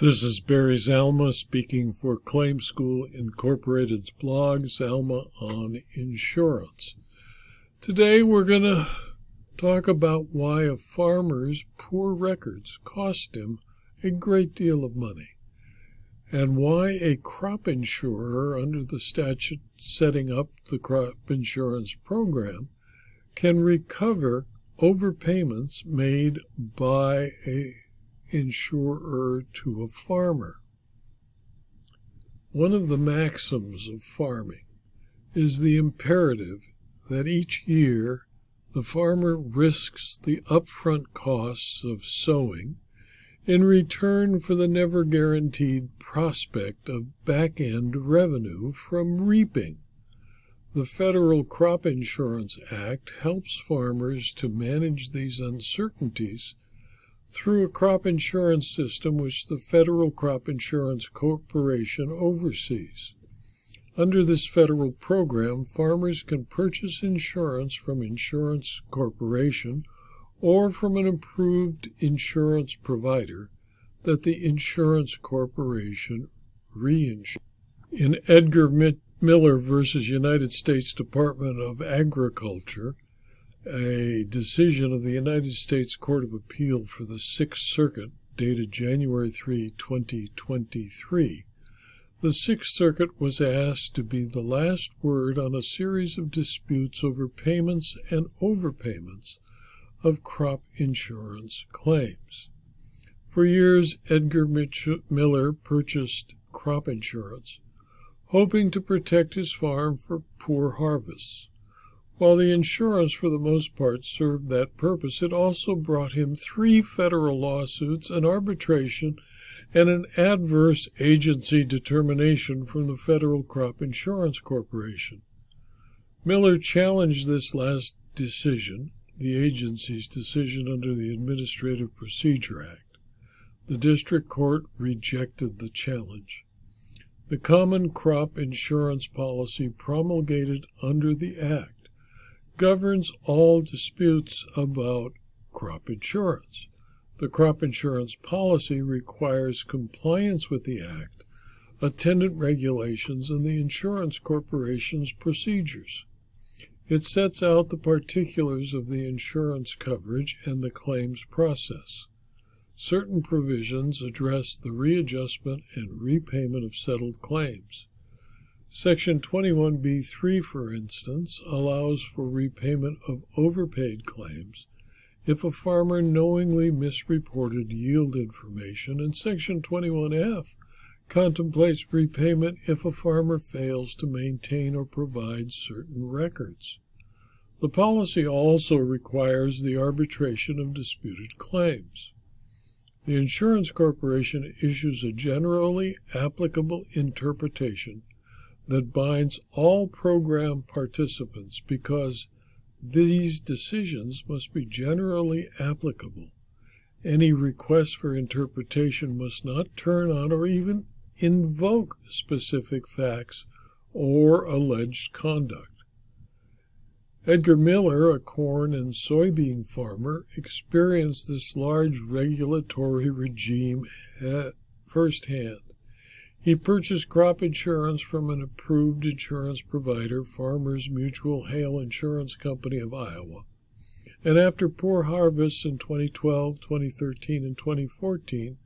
This is Barry Zalma speaking for Claim School Incorporated's blog, Zalma on Insurance. Today we're going to talk about why a farmer's poor records cost him a great deal of money and why a crop insurer under the statute setting up the crop insurance program can recover overpayments made by a insurer to a farmer. One of the maxims of farming is the imperative that each year the farmer risks the upfront costs of sowing in return for the never guaranteed prospect of back end revenue from reaping. The Federal Crop Insurance Act helps farmers to manage these uncertainties through a crop insurance system which the Federal Crop Insurance Corporation oversees. Under this federal program, farmers can purchase insurance from Insurance Corporation or from an approved insurance provider that the insurance corporation reinsures. In Edgar Miller versus United States Department of Agriculture, a decision of the United States Court of Appeal for the Sixth Circuit dated January 3, 2023, the Sixth Circuit was asked to be the last word on a series of disputes over payments and overpayments of crop insurance claims. For years, Edgar Mitch Miller purchased crop insurance, hoping to protect his farm for poor harvests. While the insurance for the most part served that purpose, it also brought him three federal lawsuits, an arbitration, and an adverse agency determination from the Federal Crop Insurance Corporation. Miller challenged this last decision the agency's decision under the Administrative Procedure Act. The district court rejected the challenge. The common crop insurance policy promulgated under the Act governs all disputes about crop insurance. The crop insurance policy requires compliance with the Act, attendant regulations, and the insurance corporation's procedures. It sets out the particulars of the insurance coverage and the claims process. Certain provisions address the readjustment and repayment of settled claims. Section 21b3, for instance, allows for repayment of overpaid claims if a farmer knowingly misreported yield information, and Section 21f contemplates repayment if a farmer fails to maintain or provide certain records. The policy also requires the arbitration of disputed claims. The insurance corporation issues a generally applicable interpretation that binds all program participants because these decisions must be generally applicable. Any request for interpretation must not turn on or even invoke specific facts or alleged conduct. Edgar Miller, a corn and soybean farmer, experienced this large regulatory regime firsthand. He purchased crop insurance from an approved insurance provider, Farmers Mutual Hail Insurance Company of Iowa. And after poor harvests in 2012, 2013, and 2014,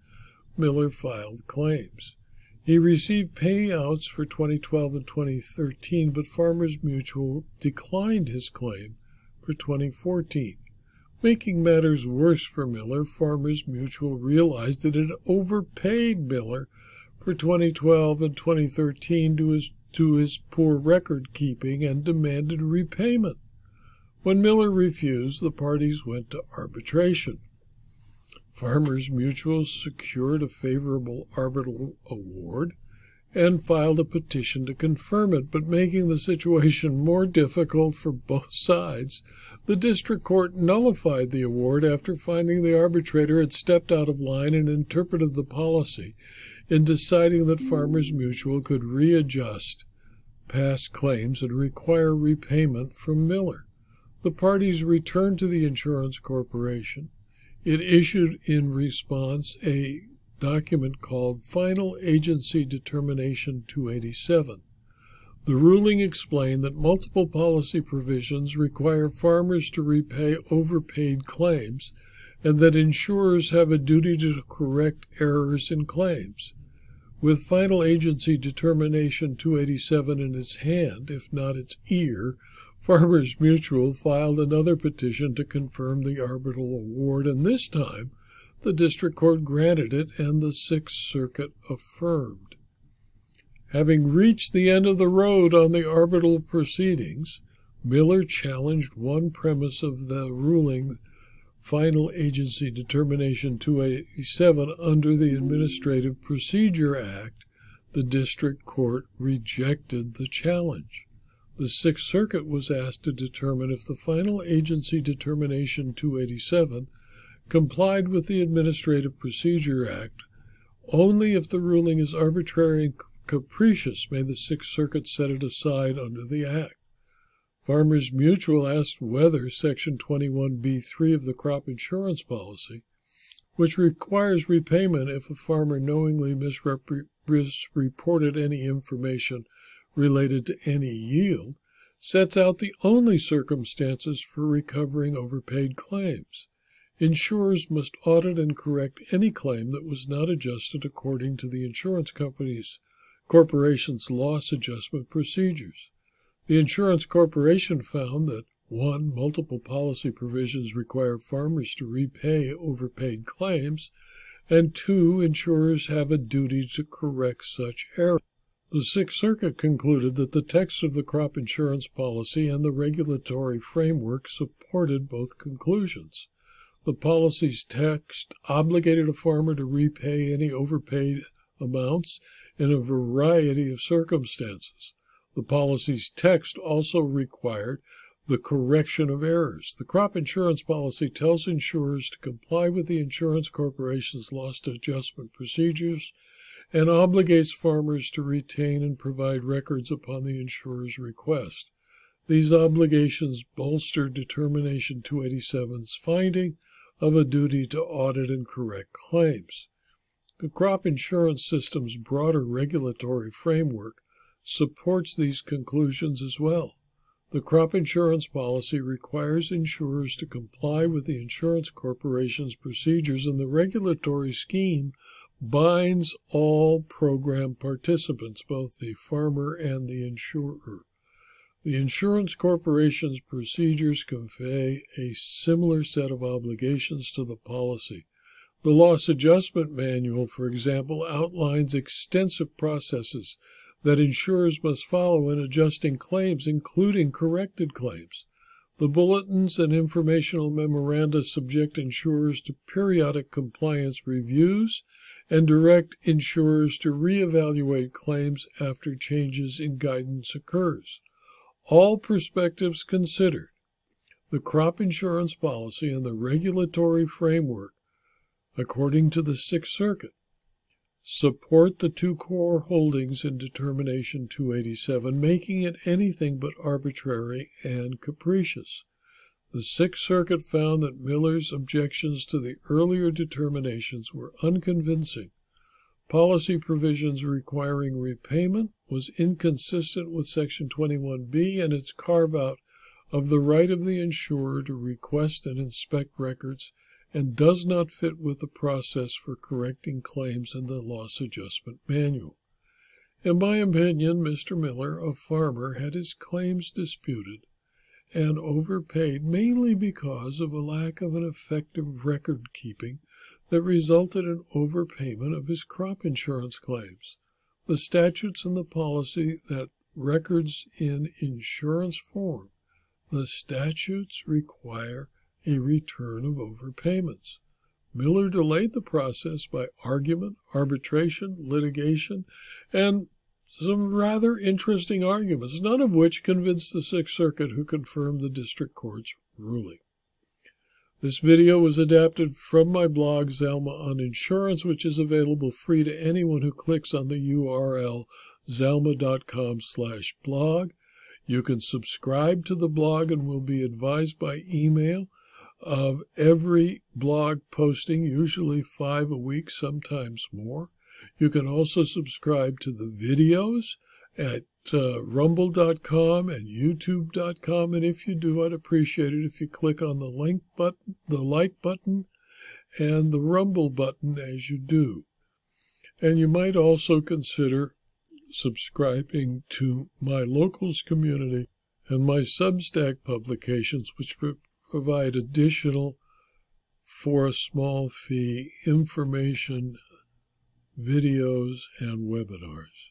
Miller filed claims. He received payouts for 2012 and 2013, but Farmers Mutual declined his claim for 2014. Making matters worse for Miller, Farmers Mutual realized that it overpaid Miller for 2012 and 2013 to his, to his poor record keeping and demanded repayment. When Miller refused, the parties went to arbitration. Farmers Mutual secured a favorable arbitral award and filed a petition to confirm it, but making the situation more difficult for both sides, the district court nullified the award after finding the arbitrator had stepped out of line and interpreted the policy in deciding that Farmers Mutual could readjust past claims and require repayment from Miller. The parties returned to the insurance corporation it issued in response a document called Final Agency Determination 287. The ruling explained that multiple policy provisions require farmers to repay overpaid claims and that insurers have a duty to correct errors in claims. With Final Agency Determination 287 in its hand, if not its ear, Farmers Mutual filed another petition to confirm the arbitral award, and this time the district court granted it and the Sixth Circuit affirmed. Having reached the end of the road on the arbitral proceedings, Miller challenged one premise of the ruling Final Agency Determination 287 under the Administrative Procedure Act. The district court rejected the challenge. The Sixth Circuit was asked to determine if the Final Agency Determination 287 complied with the Administrative Procedure Act. Only if the ruling is arbitrary and capricious may the Sixth Circuit set it aside under the Act. Farmers Mutual asked whether Section 21B3 of the crop insurance policy, which requires repayment if a farmer knowingly misreported any information related to any yield, sets out the only circumstances for recovering overpaid claims. Insurers must audit and correct any claim that was not adjusted according to the insurance company's corporation's loss adjustment procedures. The insurance corporation found that 1. Multiple policy provisions require farmers to repay overpaid claims, and 2. Insurers have a duty to correct such errors. The Sixth Circuit concluded that the text of the crop insurance policy and the regulatory framework supported both conclusions. The policy's text obligated a farmer to repay any overpaid amounts in a variety of circumstances. The policy's text also required the correction of errors. The crop insurance policy tells insurers to comply with the insurance corporation's loss adjustment procedures and obligates farmers to retain and provide records upon the insurer's request. These obligations bolster Determination 287's finding of a duty to audit and correct claims. The crop insurance system's broader regulatory framework supports these conclusions as well. The crop insurance policy requires insurers to comply with the insurance corporation's procedures, and the regulatory scheme binds all program participants, both the farmer and the insurer. The insurance corporation's procedures convey a similar set of obligations to the policy. The loss adjustment manual, for example, outlines extensive processes that insurers must follow in adjusting claims, including corrected claims. The bulletins and informational memoranda subject insurers to periodic compliance reviews and direct insurers to reevaluate claims after changes in guidance occurs. All perspectives considered, the crop insurance policy and the regulatory framework, according to the Sixth Circuit, support the two core holdings in Determination 287, making it anything but arbitrary and capricious. The Sixth Circuit found that Miller's objections to the earlier determinations were unconvincing. Policy provisions requiring repayment was inconsistent with Section 21B and its carve out of the right of the insurer to request and inspect records and does not fit with the process for correcting claims in the loss adjustment manual. In my opinion, Mr. Miller, a farmer, had his claims disputed and overpaid mainly because of a lack of an effective record keeping that resulted in overpayment of his crop insurance claims. The statutes and the policy that records in insurance form, the statutes require a return of overpayments. Miller delayed the process by argument, arbitration, litigation, and some rather interesting arguments, none of which convinced the Sixth Circuit, who confirmed the district court's ruling. This video was adapted from my blog Zalma on Insurance, which is available free to anyone who clicks on the URL zalma.com slash blog. You can subscribe to the blog and will be advised by email of every blog posting, usually five a week, sometimes more. You can also subscribe to the videos at uh, rumble.com and youtube.com. And if you do, I'd appreciate it if you click on the link button, the like button, and the rumble button as you do. And you might also consider subscribing to my locals community and my Substack publications, which provide additional, for a small fee, information, videos, and webinars.